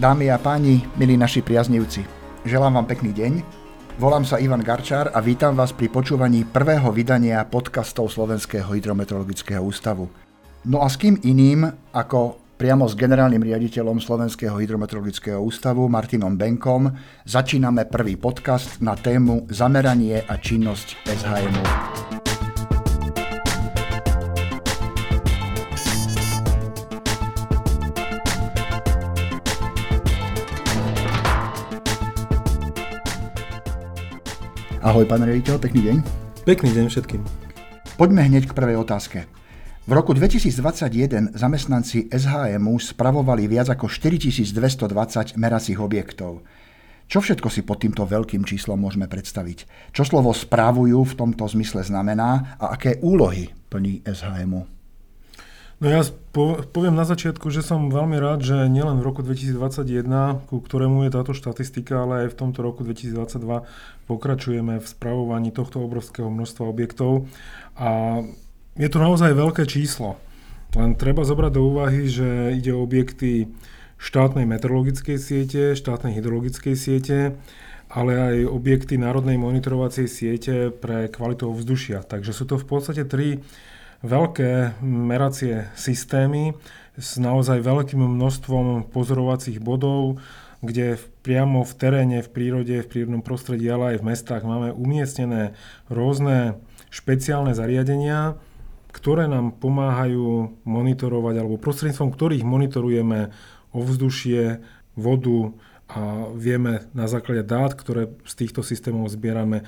Dámy a páni, milí naši priaznivci, želám vám pekný deň. Volám sa Ivan Garčár a vítam vás pri počúvaní prvého vydania podcastov Slovenského hydrometeorologického ústavu. No a s kým iným ako priamo s generálnym riaditeľom Slovenského hydrometeorologického ústavu Martinom Benkom začíname prvý podcast na tému Zameranie a činnosť SHMu. Ahoj, pán riaditeľ, pekný deň. Pekný deň všetkým. Poďme hneď k prvej otázke. V roku 2021 zamestnanci SHMu spravovali viac ako 4220 meracích objektov. Čo všetko si pod týmto veľkým číslom môžeme predstaviť? Čo slovo správujú v tomto zmysle znamená a aké úlohy plní SHMu? No ja poviem na začiatku, že som veľmi rád, že nielen v roku 2021, ku ktorému je táto štatistika, ale aj v tomto roku 2022 pokračujeme v spravovaní tohto obrovského množstva objektov. A je to naozaj veľké číslo. Len treba zobrať do úvahy, že ide o objekty štátnej meteorologickej siete, štátnej hydrologickej siete, ale aj objekty národnej monitorovacej siete pre kvalitu ovzdušia. Takže sú to v podstate tri veľké meracie systémy s naozaj veľkým množstvom pozorovacích bodov, kde priamo v teréne, v prírode, v prírodnom prostredí, ale aj v mestách máme umiestnené rôzne špeciálne zariadenia, ktoré nám pomáhajú monitorovať, alebo prostredníctvom ktorých monitorujeme ovzdušie, vodu a vieme na základe dát, ktoré z týchto systémov zbierame, e,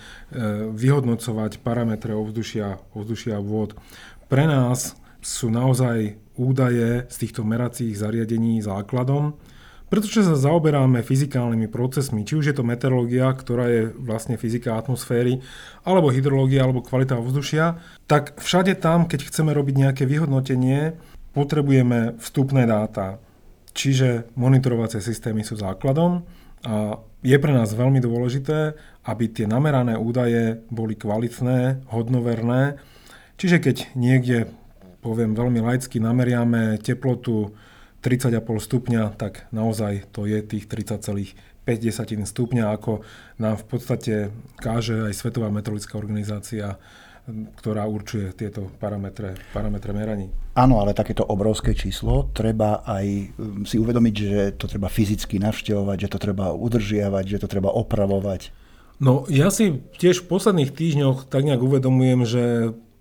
vyhodnocovať parametre ovzdušia, ovzdušia vôd. Pre nás sú naozaj údaje z týchto meracích zariadení základom, pretože sa zaoberáme fyzikálnymi procesmi, či už je to meteorológia, ktorá je vlastne fyzika atmosféry, alebo hydrológia, alebo kvalita ovzdušia, tak všade tam, keď chceme robiť nejaké vyhodnotenie, potrebujeme vstupné dáta. Čiže monitorovacie systémy sú základom a je pre nás veľmi dôležité, aby tie namerané údaje boli kvalitné, hodnoverné Čiže keď niekde, poviem veľmi laicky, nameriame teplotu 30,5 stupňa, tak naozaj to je tých 30,5 stupňa, ako nám v podstate káže aj Svetová meteorologická organizácia ktorá určuje tieto parametre, parametre meraní. Áno, ale takéto obrovské číslo treba aj um, si uvedomiť, že to treba fyzicky navštevovať, že to treba udržiavať, že to treba opravovať. No ja si tiež v posledných týždňoch tak nejak uvedomujem, že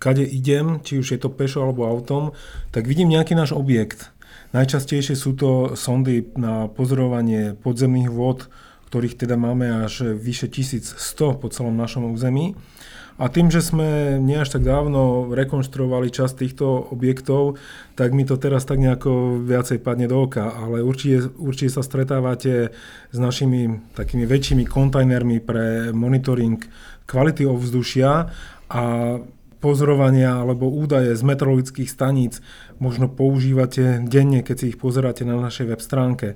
kade idem, či už je to pešo alebo autom, tak vidím nejaký náš objekt. Najčastejšie sú to sondy na pozorovanie podzemných vôd, ktorých teda máme až vyše 1100 po celom našom území. A tým, že sme nie až tak dávno rekonštruovali časť týchto objektov, tak mi to teraz tak nejako viacej padne do oka. Ale určite, určite sa stretávate s našimi takými väčšími kontajnermi pre monitoring kvality ovzdušia a pozorovania alebo údaje z meteorologických staníc možno používate denne, keď si ich pozeráte na našej web stránke.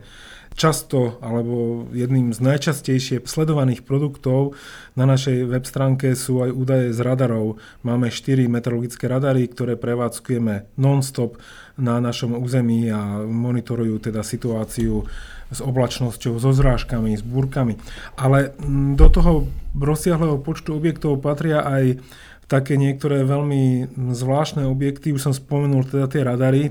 Často, alebo jedným z najčastejšie sledovaných produktov na našej web stránke sú aj údaje z radarov. Máme 4 meteorologické radary, ktoré prevádzkujeme non-stop na našom území a monitorujú teda situáciu s oblačnosťou, so zrážkami, s búrkami. Ale mm, do toho rozsiahleho počtu objektov patria aj také niektoré veľmi zvláštne objekty, už som spomenul teda tie radary,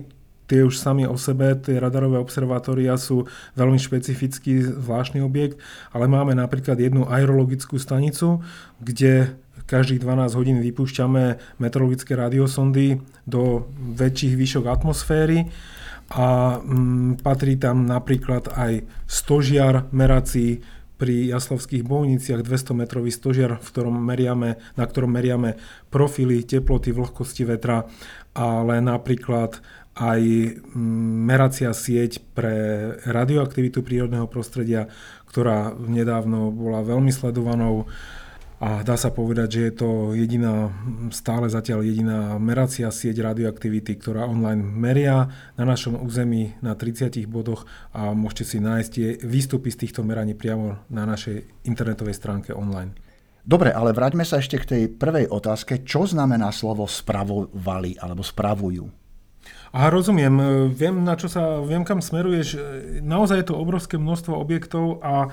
tie už sami o sebe, tie radarové observatória sú veľmi špecifický zvláštny objekt, ale máme napríklad jednu aerologickú stanicu, kde každých 12 hodín vypúšťame meteorologické radiosondy do väčších výšok atmosféry. A mm, patrí tam napríklad aj stožiar merací, pri Jaslovských bohniciach 200 metrový stožiar, v ktorom meriame, na ktorom meriame profily, teploty, vlhkosti vetra, ale napríklad aj mm, meracia sieť pre radioaktivitu prírodného prostredia, ktorá nedávno bola veľmi sledovanou a dá sa povedať, že je to jediná, stále zatiaľ jediná meracia sieť radioaktivity, ktorá online meria na našom území na 30 bodoch a môžete si nájsť tie výstupy z týchto meraní priamo na našej internetovej stránke online. Dobre, ale vráťme sa ešte k tej prvej otázke. Čo znamená slovo spravovali alebo spravujú? A rozumiem, viem, na čo sa, viem, kam smeruješ. Naozaj je to obrovské množstvo objektov a e,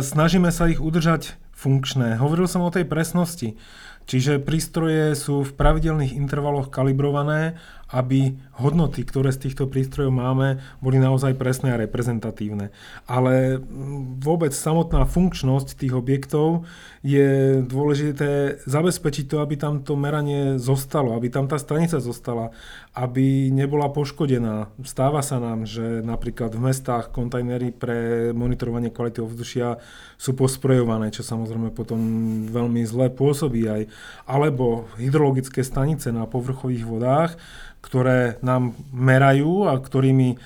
snažíme sa ich udržať funkčné. Hovoril som o tej presnosti. Čiže prístroje sú v pravidelných intervaloch kalibrované aby hodnoty, ktoré z týchto prístrojov máme, boli naozaj presné a reprezentatívne. Ale vôbec samotná funkčnosť tých objektov je dôležité zabezpečiť to, aby tam to meranie zostalo, aby tam tá stanica zostala, aby nebola poškodená. Stáva sa nám, že napríklad v mestách kontajnery pre monitorovanie kvality ovzdušia sú posprejované, čo samozrejme potom veľmi zle pôsobí aj. Alebo hydrologické stanice na povrchových vodách, ktoré nám merajú a ktorými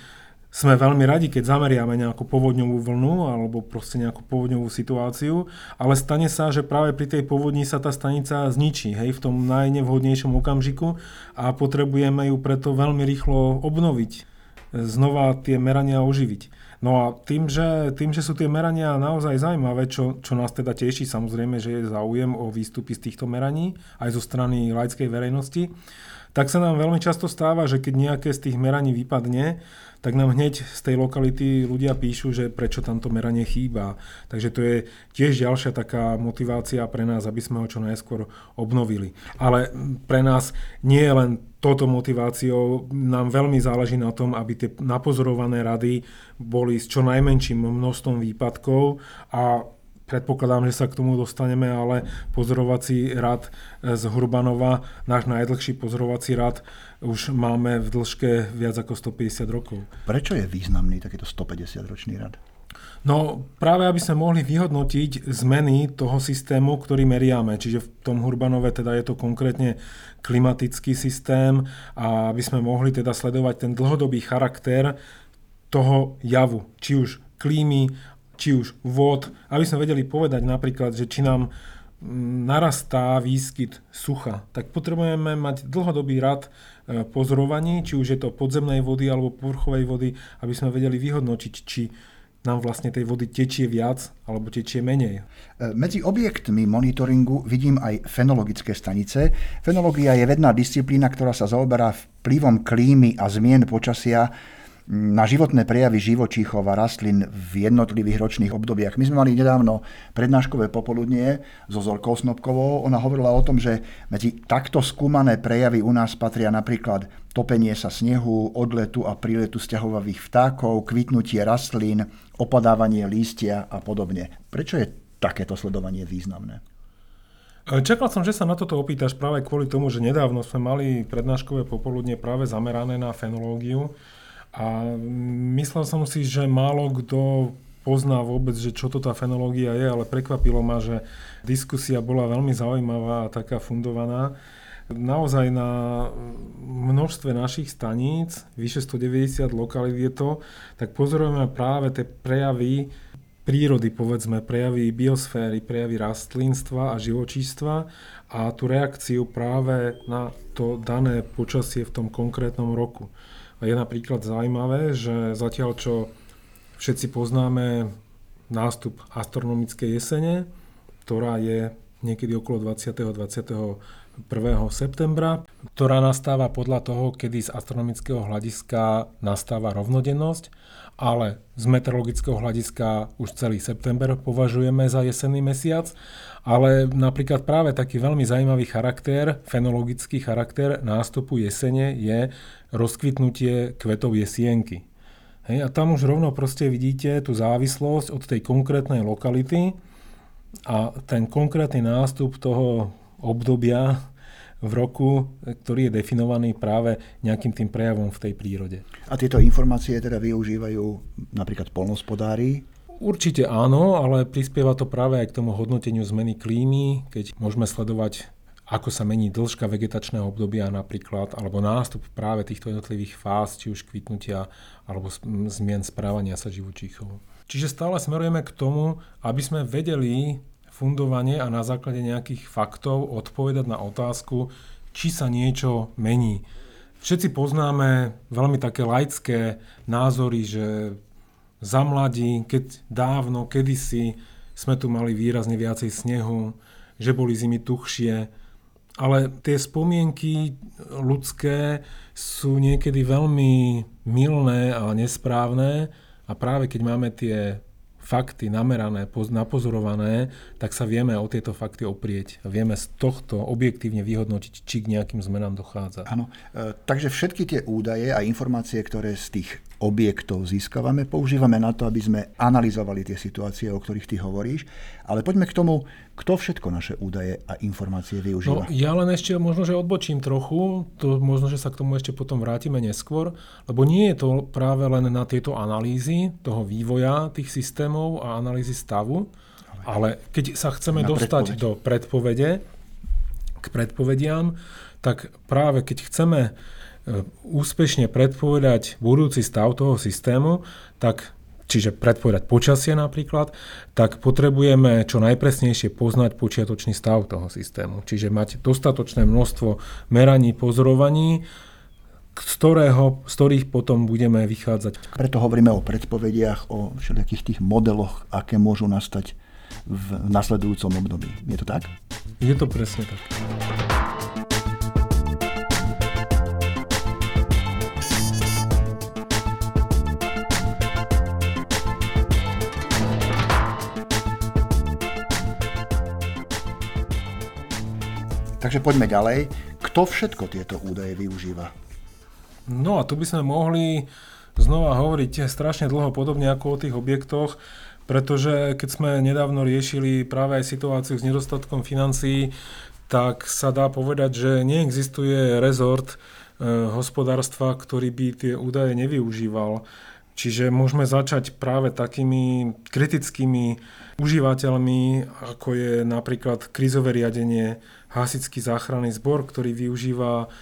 sme veľmi radi, keď zameriame nejakú povodňovú vlnu alebo proste nejakú povodňovú situáciu, ale stane sa, že práve pri tej povodni sa tá stanica zničí, hej, v tom najnevhodnejšom okamžiku a potrebujeme ju preto veľmi rýchlo obnoviť, znova tie merania oživiť. No a tým že, tým, že sú tie merania naozaj zaujímavé, čo, čo nás teda teší, samozrejme, že je záujem o výstupy z týchto meraní, aj zo strany laickej verejnosti, tak sa nám veľmi často stáva, že keď nejaké z tých meraní vypadne, tak nám hneď z tej lokality ľudia píšu, že prečo tam to meranie chýba. Takže to je tiež ďalšia taká motivácia pre nás, aby sme ho čo najskôr obnovili. Ale pre nás nie je len toto motiváciou, nám veľmi záleží na tom, aby tie napozorované rady boli s čo najmenším množstvom výpadkov a Predpokladám, že sa k tomu dostaneme, ale pozorovací rad z Hurbanova, náš najdlhší pozorovací rad, už máme v dĺžke viac ako 150 rokov. Prečo je významný takýto 150-ročný rad? No práve aby sme mohli vyhodnotiť zmeny toho systému, ktorý meriame. Čiže v tom Hurbanove teda je to konkrétne klimatický systém a aby sme mohli teda sledovať ten dlhodobý charakter toho javu, či už klímy či už vod, aby sme vedeli povedať napríklad, že či nám mm, narastá výskyt sucha, tak potrebujeme mať dlhodobý rad e, pozorovaní, či už je to podzemnej vody alebo povrchovej vody, aby sme vedeli vyhodnotiť, či nám vlastne tej vody tečie viac alebo tečie menej. E, medzi objektmi monitoringu vidím aj fenologické stanice. Fenológia je vedná disciplína, ktorá sa zaoberá vplyvom klímy a zmien počasia na životné prejavy živočíchov a rastlín v jednotlivých ročných obdobiach. My sme mali nedávno prednáškové popoludnie so Zorkou Snobkovou. Ona hovorila o tom, že medzi takto skúmané prejavy u nás patria napríklad topenie sa snehu, odletu a príletu sťahovavých vtákov, kvitnutie rastlín, opadávanie lístia a podobne. Prečo je takéto sledovanie významné? Čakal som, že sa na toto opýtaš práve kvôli tomu, že nedávno sme mali prednáškové popoludne práve zamerané na fenológiu a myslel som si, že málo kto pozná vôbec, že čo to tá fenológia je, ale prekvapilo ma, že diskusia bola veľmi zaujímavá a taká fundovaná. Naozaj na množstve našich staníc, vyše 190 lokalít je to, tak pozorujeme práve tie prejavy prírody, povedzme, prejavy biosféry, prejavy rastlinstva a živočístva a tú reakciu práve na to dané počasie v tom konkrétnom roku. Je napríklad zaujímavé, že zatiaľ čo všetci poznáme nástup astronomickej jesene, ktorá je niekedy okolo 20. 21. septembra, ktorá nastáva podľa toho, kedy z astronomického hľadiska nastáva rovnodennosť, ale z meteorologického hľadiska už celý september považujeme za jesenný mesiac, ale napríklad práve taký veľmi zaujímavý charakter, fenologický charakter nástupu jesene je rozkvitnutie kvetov jesienky. Hej, a tam už rovno proste vidíte tú závislosť od tej konkrétnej lokality a ten konkrétny nástup toho obdobia v roku, ktorý je definovaný práve nejakým tým prejavom v tej prírode. A tieto informácie teda využívajú napríklad polnospodári? Určite áno, ale prispieva to práve aj k tomu hodnoteniu zmeny klímy, keď môžeme sledovať ako sa mení dĺžka vegetačného obdobia napríklad, alebo nástup práve týchto jednotlivých fáz, či už kvitnutia, alebo zmien správania sa živočíchov. Čiže stále smerujeme k tomu, aby sme vedeli fundovanie a na základe nejakých faktov odpovedať na otázku, či sa niečo mení. Všetci poznáme veľmi také laické názory, že za mladí, keď dávno, kedysi sme tu mali výrazne viacej snehu, že boli zimy tuchšie, ale tie spomienky ľudské sú niekedy veľmi milné a nesprávne a práve keď máme tie fakty namerané, napozorované, tak sa vieme o tieto fakty oprieť. Vieme z tohto objektívne vyhodnotiť, či k nejakým zmenám dochádza. Áno, e, takže všetky tie údaje a informácie, ktoré z tých objektov získavame, používame na to, aby sme analyzovali tie situácie, o ktorých ty hovoríš. Ale poďme k tomu, kto všetko naše údaje a informácie využíva. No, ja len ešte možno, že odbočím trochu, to možno, že sa k tomu ešte potom vrátime neskôr, lebo nie je to práve len na tieto analýzy toho vývoja tých systémov a analýzy stavu, ale keď sa chceme dostať predpoveď. do predpovede, k predpovediam, tak práve keď chceme úspešne predpovedať budúci stav toho systému, tak čiže predpovedať počasie napríklad, tak potrebujeme čo najpresnejšie poznať počiatočný stav toho systému. Čiže mať dostatočné množstvo meraní, pozorovaní, z, ktorého, z ktorých potom budeme vychádzať. Preto hovoríme o predpovediach, o všelijakých tých modeloch, aké môžu nastať v nasledujúcom období. Je to tak? Je to presne tak. Takže poďme ďalej. Kto všetko tieto údaje využíva? No a tu by sme mohli znova hovoriť strašne dlho podobne ako o tých objektoch, pretože keď sme nedávno riešili práve aj situáciu s nedostatkom financií, tak sa dá povedať, že neexistuje rezort e, hospodárstva, ktorý by tie údaje nevyužíval. Čiže môžeme začať práve takými kritickými užívateľmi, ako je napríklad krizové riadenie, hasický záchranný zbor, ktorý využíva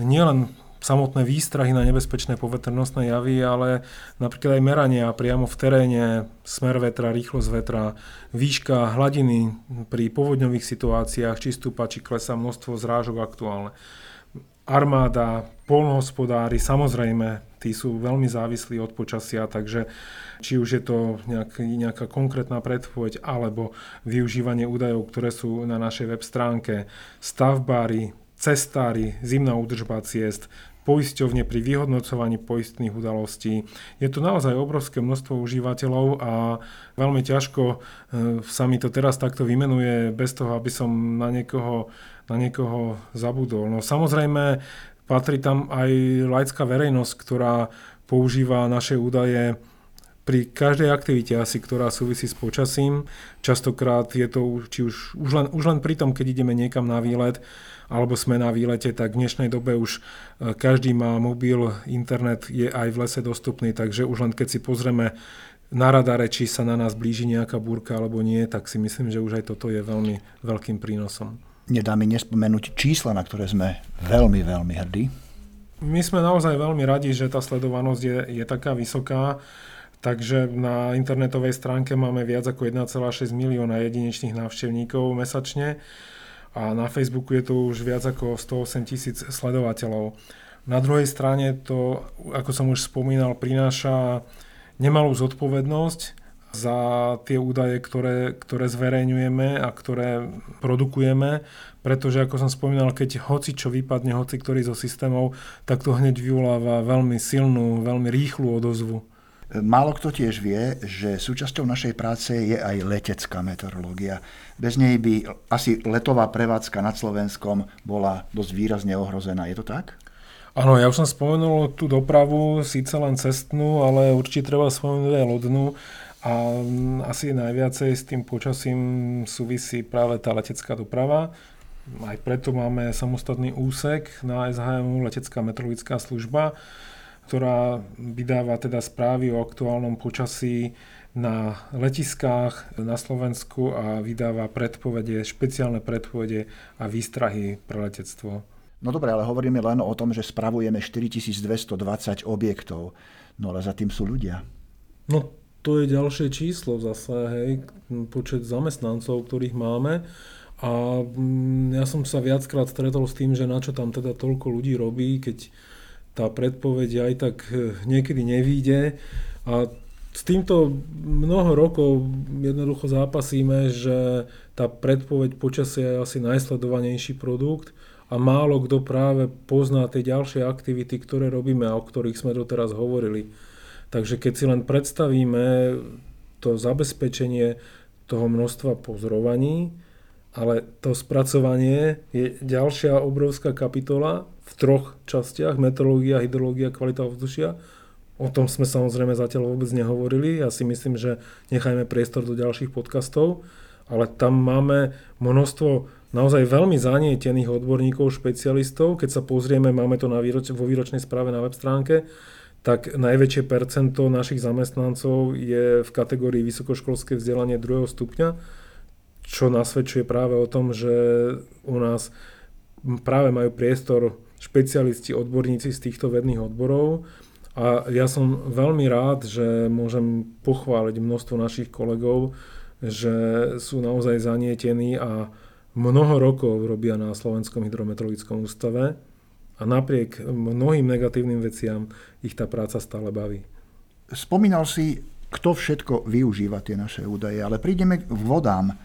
nielen samotné výstrahy na nebezpečné poveternostné javy, ale napríklad aj merania priamo v teréne, smer vetra, rýchlosť vetra, výška hladiny pri povodňových situáciách, či stúpa, či klesá množstvo zrážok aktuálne. Armáda, polnohospodári, samozrejme, tí sú veľmi závislí od počasia, takže či už je to nejak, nejaká konkrétna predpoveď alebo využívanie údajov, ktoré sú na našej web stránke, stavbári, cestári, zimná údržba ciest, poisťovne pri vyhodnocovaní poistných udalostí. Je tu naozaj obrovské množstvo užívateľov a veľmi ťažko e, sa mi to teraz takto vymenuje bez toho, aby som na niekoho, na niekoho zabudol. No samozrejme, patrí tam aj laická verejnosť, ktorá používa naše údaje pri každej aktivite asi, ktorá súvisí s počasím. Častokrát je to či už, už, len, už len pri tom, keď ideme niekam na výlet, alebo sme na výlete, tak v dnešnej dobe už e, každý má mobil, internet je aj v lese dostupný, takže už len keď si pozrieme na radare, či sa na nás blíži nejaká búrka alebo nie, tak si myslím, že už aj toto je veľmi veľkým prínosom. Nedá mi nespomenúť čísla, na ktoré sme veľmi, veľmi hrdí. My sme naozaj veľmi radi, že tá sledovanosť je, je taká vysoká. Takže na internetovej stránke máme viac ako 1,6 milióna jedinečných návštevníkov mesačne a na Facebooku je to už viac ako 108 tisíc sledovateľov. Na druhej strane to, ako som už spomínal, prináša nemalú zodpovednosť za tie údaje, ktoré, ktoré zverejňujeme a ktoré produkujeme, pretože ako som spomínal, keď hoci čo vypadne, hoci ktorý zo systémov, tak to hneď vyvoláva veľmi silnú, veľmi rýchlu odozvu. Málo kto tiež vie, že súčasťou našej práce je aj letecká meteorológia. Bez nej by asi letová prevádzka nad Slovenskom bola dosť výrazne ohrozená. Je to tak? Áno, ja už som spomenul tú dopravu, síce len cestnú, ale určite treba spomenúť aj lodnú. A asi najviacej s tým počasím súvisí práve tá letecká doprava. Aj preto máme samostatný úsek na SHM, letecká meteorologická služba, ktorá vydáva teda správy o aktuálnom počasí na letiskách na Slovensku a vydáva predpovede, špeciálne predpovede a výstrahy pre letectvo. No dobre, ale hovoríme len o tom, že spravujeme 4220 objektov. No ale za tým sú ľudia. No to je ďalšie číslo zase, hej, počet zamestnancov, ktorých máme. A mm, ja som sa viackrát stretol s tým, že na čo tam teda toľko ľudí robí, keď tá predpoveď aj tak e, niekedy nevíde. A s týmto mnoho rokov jednoducho zápasíme, že tá predpoveď počasia je asi najsledovanejší produkt a málo kto práve pozná tie ďalšie aktivity, ktoré robíme a o ktorých sme doteraz hovorili. Takže keď si len predstavíme to zabezpečenie toho množstva pozorovaní, ale to spracovanie je ďalšia obrovská kapitola v troch častiach, meteorológia, hydrológia, kvalita ovzdušia, O tom sme samozrejme zatiaľ vôbec nehovorili. Ja si myslím, že nechajme priestor do ďalších podcastov, ale tam máme množstvo naozaj veľmi zanietených odborníkov, špecialistov. Keď sa pozrieme, máme to na výroč- vo výročnej správe na web stránke, tak najväčšie percento našich zamestnancov je v kategórii vysokoškolské vzdelanie druhého stupňa, čo nasvedčuje práve o tom, že u nás práve majú priestor špecialisti, odborníci z týchto vedných odborov. A ja som veľmi rád, že môžem pochváliť množstvo našich kolegov, že sú naozaj zanietení a mnoho rokov robia na Slovenskom hydrometeorologickom ústave a napriek mnohým negatívnym veciam ich tá práca stále baví. Spomínal si, kto všetko využíva tie naše údaje, ale prídeme k vodám. E,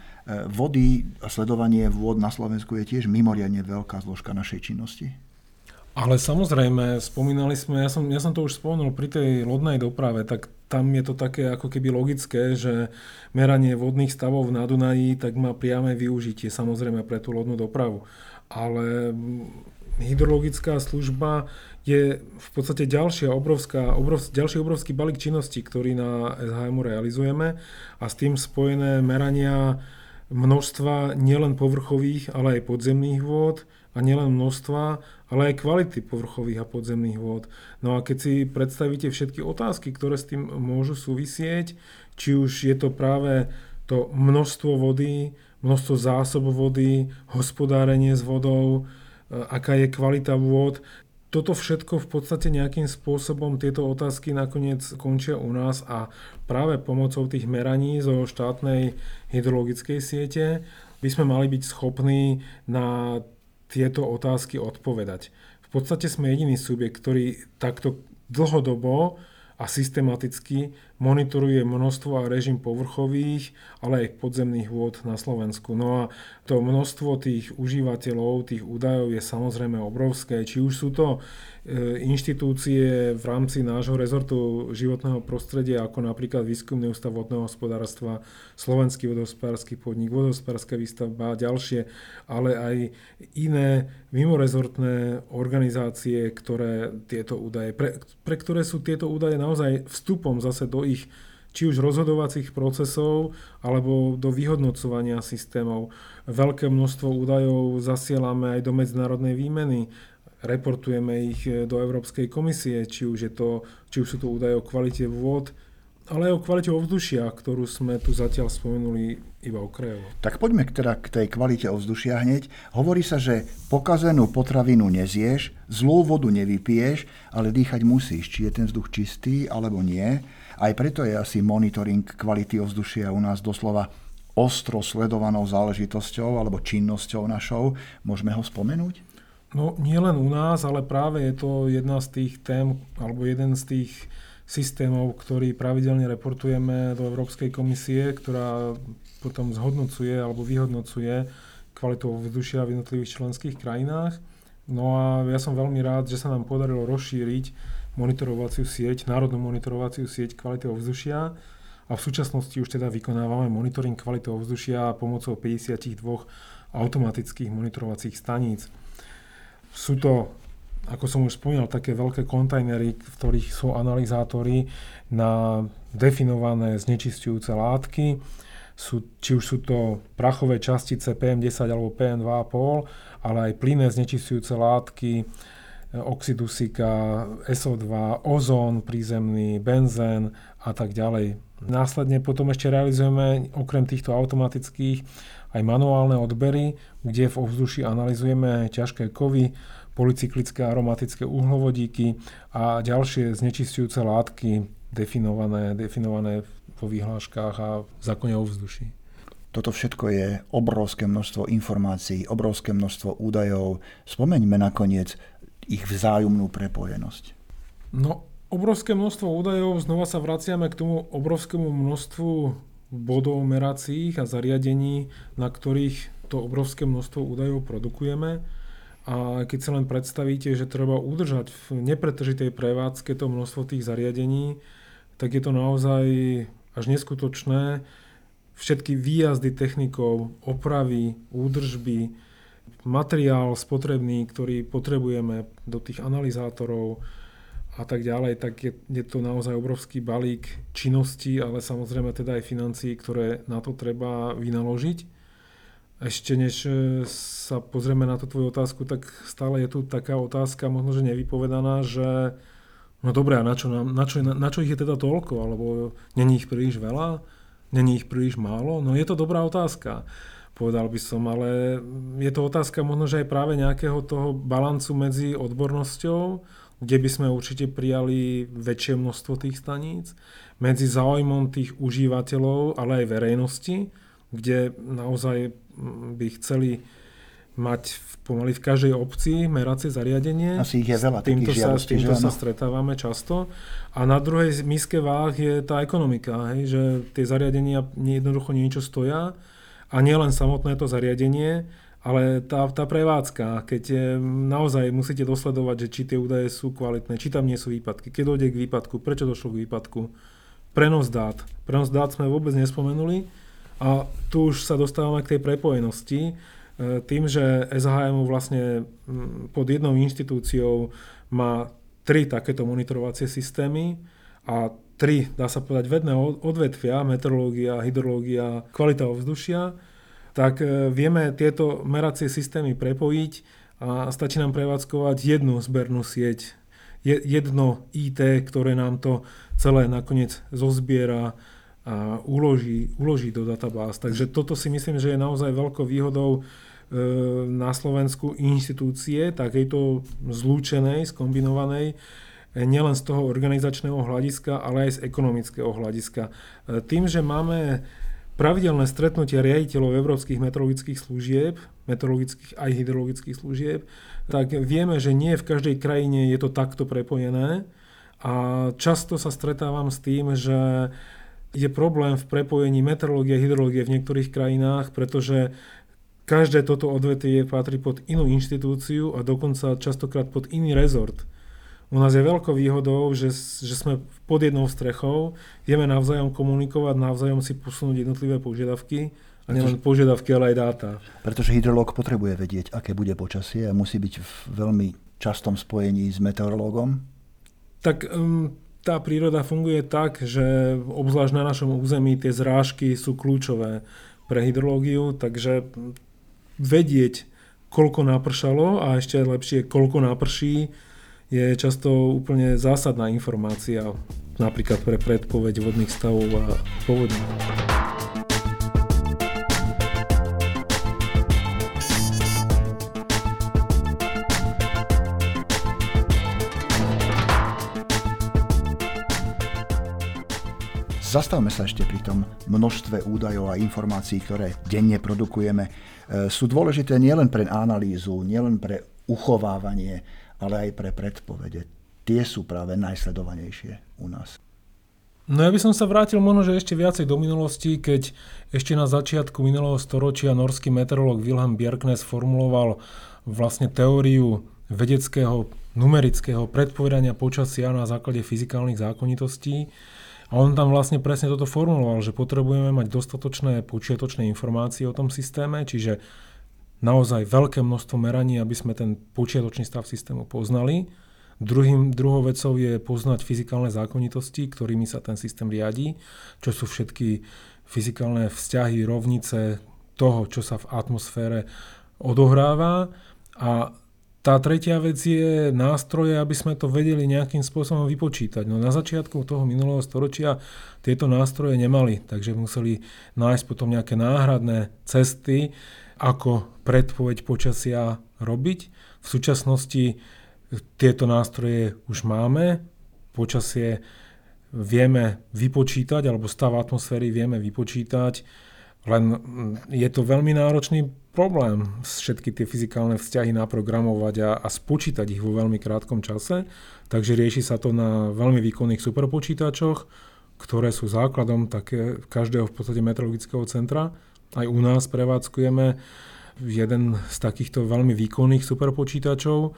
vody a sledovanie vôd na Slovensku je tiež mimoriadne veľká zložka našej činnosti. Ale samozrejme, spomínali sme, ja som, ja som to už spomenul pri tej lodnej doprave, tak tam je to také ako keby logické, že meranie vodných stavov na Dunaji tak má priame využitie samozrejme pre tú lodnú dopravu. Ale hydrologická služba je v podstate ďalšia obrovská, obrov, ďalší obrovský balík činností, ktorý na SHM realizujeme a s tým spojené merania množstva nielen povrchových, ale aj podzemných vôd, a nielen množstva, ale aj kvality povrchových a podzemných vôd. No a keď si predstavíte všetky otázky, ktoré s tým môžu súvisieť, či už je to práve to množstvo vody, množstvo zásob vody, hospodárenie s vodou, aká je kvalita vôd, toto všetko v podstate nejakým spôsobom tieto otázky nakoniec končia u nás a práve pomocou tých meraní zo štátnej hydrologickej siete by sme mali byť schopní na tieto otázky odpovedať. V podstate sme jediný subjekt, ktorý takto dlhodobo a systematicky monitoruje množstvo a režim povrchových, ale aj podzemných vôd na Slovensku. No a to množstvo tých užívateľov, tých údajov je samozrejme obrovské. Či už sú to e, inštitúcie v rámci nášho rezortu životného prostredia, ako napríklad Výskumný ústav vodného hospodárstva, Slovenský vodohospodársky podnik, vodohospodárska výstavba a ďalšie, ale aj iné mimorezortné organizácie, ktoré tieto údaje, pre, pre ktoré sú tieto údaje naozaj vstupom zase do ich či už rozhodovacích procesov alebo do vyhodnocovania systémov. Veľké množstvo údajov zasielame aj do medzinárodnej výmeny, reportujeme ich do Európskej komisie, či už, je to, či už sú to údaje o kvalite vôd, ale aj o kvalite ovzdušia, ktorú sme tu zatiaľ spomenuli iba okrajovo. Tak poďme teda k tej kvalite ovzdušia hneď. Hovorí sa, že pokazenú potravinu nezieš, zlú vodu nevypiješ, ale dýchať musíš, či je ten vzduch čistý alebo nie. Aj preto je asi monitoring kvality ovzdušia u nás doslova ostro sledovanou záležitosťou alebo činnosťou našou. Môžeme ho spomenúť? No nie len u nás, ale práve je to jedna z tých tém, alebo jeden z tých systémov, ktorý pravidelne reportujeme do Európskej komisie, ktorá potom zhodnocuje alebo vyhodnocuje kvalitu ovzdušia v jednotlivých členských krajinách. No a ja som veľmi rád, že sa nám podarilo rozšíriť monitorovaciu sieť, národnú monitorovaciu sieť kvality ovzdušia a v súčasnosti už teda vykonávame monitoring kvality ovzdušia pomocou 52 automatických monitorovacích staníc. Sú to ako som už spomínal, také veľké kontajnery, v ktorých sú analyzátory na definované znečistujúce látky. Sú, či už sú to prachové častice PM10 alebo PM2,5, ale aj plynné znečistujúce látky, oxid dusíka, SO2, ozón prízemný, benzén a tak ďalej. Následne potom ešte realizujeme okrem týchto automatických aj manuálne odbery, kde v ovzduši analizujeme ťažké kovy, polycyklické aromatické uhlovodíky a ďalšie znečistujúce látky definované, definované vo vyhláškach a v zákone o vzduší. Toto všetko je obrovské množstvo informácií, obrovské množstvo údajov. Spomeňme nakoniec ich vzájomnú prepojenosť. No, obrovské množstvo údajov, znova sa vraciame k tomu obrovskému množstvu bodov meracích a zariadení, na ktorých to obrovské množstvo údajov produkujeme. A keď si len predstavíte, že treba udržať v nepretržitej prevádzke to množstvo tých zariadení, tak je to naozaj až neskutočné. Všetky výjazdy technikov, opravy, údržby, materiál spotrebný, ktorý potrebujeme do tých analyzátorov, a tak ďalej, tak je, je to naozaj obrovský balík činností, ale samozrejme teda aj financií, ktoré na to treba vynaložiť. Ešte než e, sa pozrieme na tú tvoju otázku, tak stále je tu taká otázka, možno že nevypovedaná, že no dobré, a na čo, na, čo, na, na čo ich je teda toľko? Alebo není ich príliš veľa? Není ich príliš málo? No je to dobrá otázka povedal by som, ale je to otázka možno, že aj práve nejakého toho balancu medzi odbornosťou, kde by sme určite prijali väčšie množstvo tých staníc, medzi záujmom tých užívateľov, ale aj verejnosti, kde naozaj by chceli mať v, pomaly v každej obci meracie zariadenie. Asi ich je veľa týmto sa, s týmto sa stretávame často. A na druhej miske váh je tá ekonomika, hej, že tie zariadenia jednoducho niečo stoja a nielen samotné to zariadenie, ale tá, tá prevádzka, keď je, naozaj musíte dosledovať, že či tie údaje sú kvalitné, či tam nie sú výpadky, keď dojde k výpadku, prečo došlo k výpadku, prenos dát. Prenos dát sme vôbec nespomenuli a tu už sa dostávame k tej prepojenosti. E, tým, že SHM vlastne pod jednou inštitúciou má tri takéto monitorovacie systémy a tri, dá sa povedať, vedné odvetvia, meteorológia, hydrológia, kvalita ovzdušia, tak e, vieme tieto meracie systémy prepojiť a stačí nám prevádzkovať jednu zbernú sieť, jedno IT, ktoré nám to celé nakoniec zozbiera a uloží, uloží do databáz. Takže toto si myslím, že je naozaj veľkou výhodou e, na Slovensku inštitúcie takejto zlúčenej, skombinovanej, e, nielen z toho organizačného hľadiska, ale aj z ekonomického hľadiska. Tým, že máme pravidelné stretnutia riaditeľov európskych meteorologických služieb, meteorologických aj hydrologických služieb, tak vieme, že nie v každej krajine je to takto prepojené a často sa stretávam s tým, že je problém v prepojení meteorológie a hydrológie v niektorých krajinách, pretože každé toto odvetvie patrí pod inú inštitúciu a dokonca častokrát pod iný rezort. U nás je veľkou výhodou, že, že sme pod jednou strechou, vieme navzájom komunikovať, navzájom si posunúť jednotlivé požiadavky a nielen požiadavky, ale aj dáta. Pretože hydrológ potrebuje vedieť, aké bude počasie a musí byť v veľmi častom spojení s meteorológom? Tak um, tá príroda funguje tak, že obzvlášť na našom území tie zrážky sú kľúčové pre hydrológiu, takže vedieť, koľko napršalo a ešte lepšie, koľko naprší, je často úplne zásadná informácia, napríklad pre predpoveď vodných stavov a povodní. Zastavme sa ešte pri tom množstve údajov a informácií, ktoré denne produkujeme. E, sú dôležité nielen pre analýzu, nielen pre uchovávanie ale aj pre predpovede. Tie sú práve najsledovanejšie u nás. No ja by som sa vrátil možno, že ešte viacej do minulosti, keď ešte na začiatku minulého storočia norský meteorológ Wilhelm Bjerknes formuloval vlastne teóriu vedeckého numerického predpovedania počasia na základe fyzikálnych zákonitostí. A on tam vlastne presne toto formuloval, že potrebujeme mať dostatočné počiatočné informácie o tom systéme, čiže naozaj veľké množstvo meraní, aby sme ten počiatočný stav systému poznali. Druhým, druhou vecou je poznať fyzikálne zákonitosti, ktorými sa ten systém riadi, čo sú všetky fyzikálne vzťahy, rovnice toho, čo sa v atmosfére odohráva. A tá tretia vec je nástroje, aby sme to vedeli nejakým spôsobom vypočítať. No na začiatku toho minulého storočia tieto nástroje nemali, takže museli nájsť potom nejaké náhradné cesty, ako predpoveď počasia robiť. V súčasnosti tieto nástroje už máme. Počasie vieme vypočítať, alebo stav atmosféry vieme vypočítať, len je to veľmi náročný problém všetky tie fyzikálne vzťahy naprogramovať a, a spočítať ich vo veľmi krátkom čase, takže rieši sa to na veľmi výkonných superpočítačoch, ktoré sú základom také každého v podstate meteorologického centra. Aj u nás prevádzkujeme jeden z takýchto veľmi výkonných superpočítačov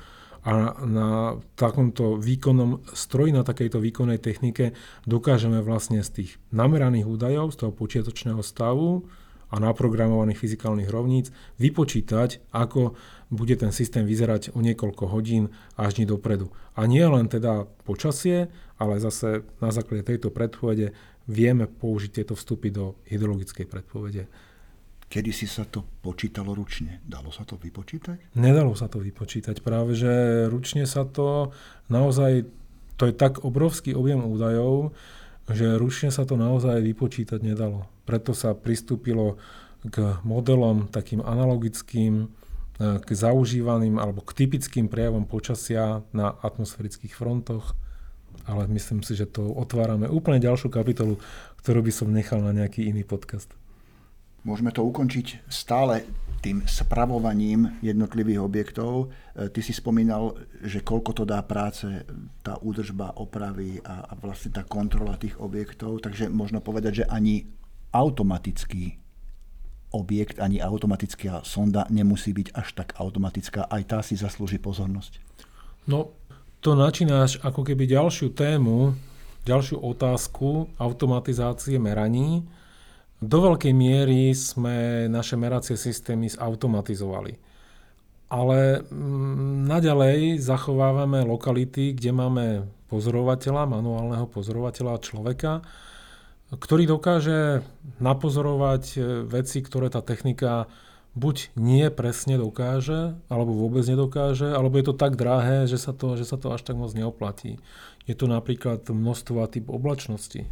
a na takomto výkonnom stroji, na takejto výkonnej technike dokážeme vlastne z tých nameraných údajov, z toho počiatočného stavu, a naprogramovaných fyzikálnych rovníc vypočítať, ako bude ten systém vyzerať o niekoľko hodín až dní dopredu. A nie len teda počasie, ale zase na základe tejto predpovede vieme použiť tieto vstupy do hydrologickej predpovede. Kedy si sa to počítalo ručne? Dalo sa to vypočítať? Nedalo sa to vypočítať. Práve, že ručne sa to naozaj, to je tak obrovský objem údajov, že ručne sa to naozaj vypočítať nedalo. Preto sa pristúpilo k modelom takým analogickým, e, k zaužívaným alebo k typickým prejavom počasia na atmosférických frontoch, ale myslím si, že to otvárame úplne ďalšiu kapitolu, ktorú by som nechal na nejaký iný podcast. Môžeme to ukončiť stále tým spravovaním jednotlivých objektov. E, ty si spomínal, že koľko to dá práce, tá údržba, opravy a, a vlastne tá kontrola tých objektov, takže možno povedať, že ani automatický objekt, ani automatická sonda nemusí byť až tak automatická. Aj tá si zaslúži pozornosť. No, to načínáš ako keby ďalšiu tému, ďalšiu otázku automatizácie meraní, do veľkej miery sme naše meracie systémy zautomatizovali. Ale mm, naďalej zachovávame lokality, kde máme pozorovateľa, manuálneho pozorovateľa človeka, ktorý dokáže napozorovať e, veci, ktoré tá technika buď nie presne dokáže, alebo vôbec nedokáže, alebo je to tak drahé, že sa to, že sa to až tak moc neoplatí. Je to napríklad množstvo a typ oblačnosti.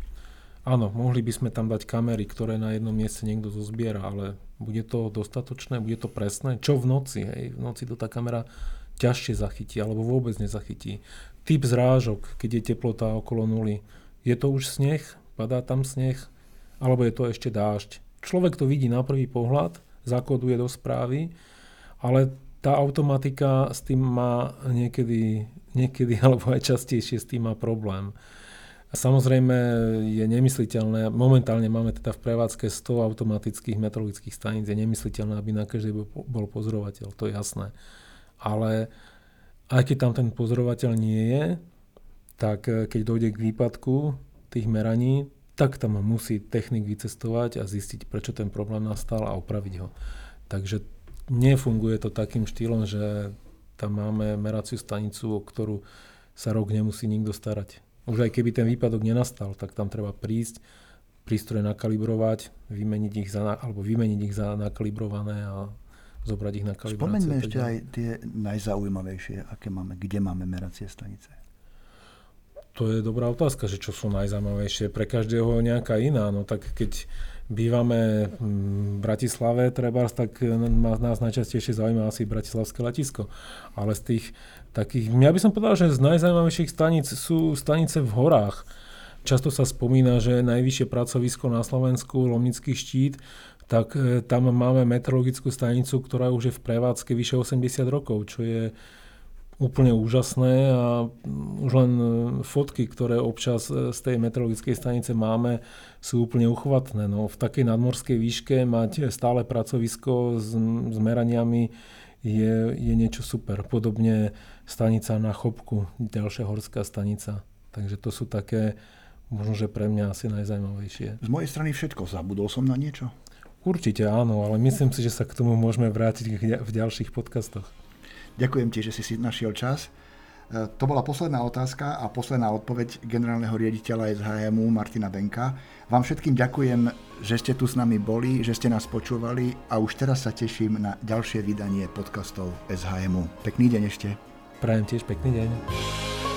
Áno, mohli by sme tam dať kamery, ktoré na jednom mieste niekto zozbiera, ale bude to dostatočné, bude to presné? Čo v noci? Hej? V noci to tá kamera ťažšie zachytí alebo vôbec nezachytí. Typ zrážok, keď je teplota okolo nuly. Je to už sneh? Padá tam sneh? Alebo je to ešte dážď? Človek to vidí na prvý pohľad, zakoduje do správy, ale tá automatika s tým má niekedy, niekedy alebo aj častejšie s tým má problém. Samozrejme je nemysliteľné, momentálne máme teda v prevádzke 100 automatických meteorologických staníc, je nemysliteľné, aby na každej bol pozorovateľ, to je jasné. Ale aj keď tam ten pozorovateľ nie je, tak eh, keď dojde k výpadku tých meraní, tak tam musí technik vycestovať a zistiť, prečo ten problém nastal a opraviť ho. Takže nefunguje to takým štýlom, že tam máme meraciu stanicu, o ktorú sa rok nemusí nikto starať. Už aj keby ten výpadok nenastal, tak tam treba prísť, prístroje nakalibrovať, vymeniť ich za, alebo vymeniť ich za nakalibrované a zobrať ich na kalibráciu. Spomeňme ešte aj tie najzaujímavejšie, aké máme, kde máme meracie stanice. To je dobrá otázka, že čo sú najzaujímavejšie. Pre každého nejaká iná. No tak keď bývame v Bratislave, treba, tak nás najčastejšie zaujíma asi Bratislavské letisko. Ale z tých takých, ja by som povedal, že z najzaujímavejších staníc sú stanice v horách. Často sa spomína, že najvyššie pracovisko na Slovensku, Lomnický štít, tak e, tam máme meteorologickú stanicu, ktorá už je v prevádzke vyše 80 rokov, čo je úplne úžasné a už len e, fotky, ktoré občas e, z tej meteorologickej stanice máme, sú úplne uchvatné. No, v takej nadmorskej výške mať stále pracovisko s, s meraniami je, je niečo super. Podobne stanica na Chopku, ďalšia horská stanica. Takže to sú také, možno, že pre mňa asi najzajímavejšie. Z mojej strany všetko. Zabudol som na niečo? Určite áno, ale myslím si, že sa k tomu môžeme vrátiť v ďalších podcastoch. Ďakujem ti, že si si našiel čas. E, to bola posledná otázka a posledná odpoveď generálneho riaditeľa SHMu Martina Benka. Vám všetkým ďakujem, že ste tu s nami boli, že ste nás počúvali a už teraz sa teším na ďalšie vydanie podcastov SHMu. Pekný deň ešte. Prajem tiež pekný deň.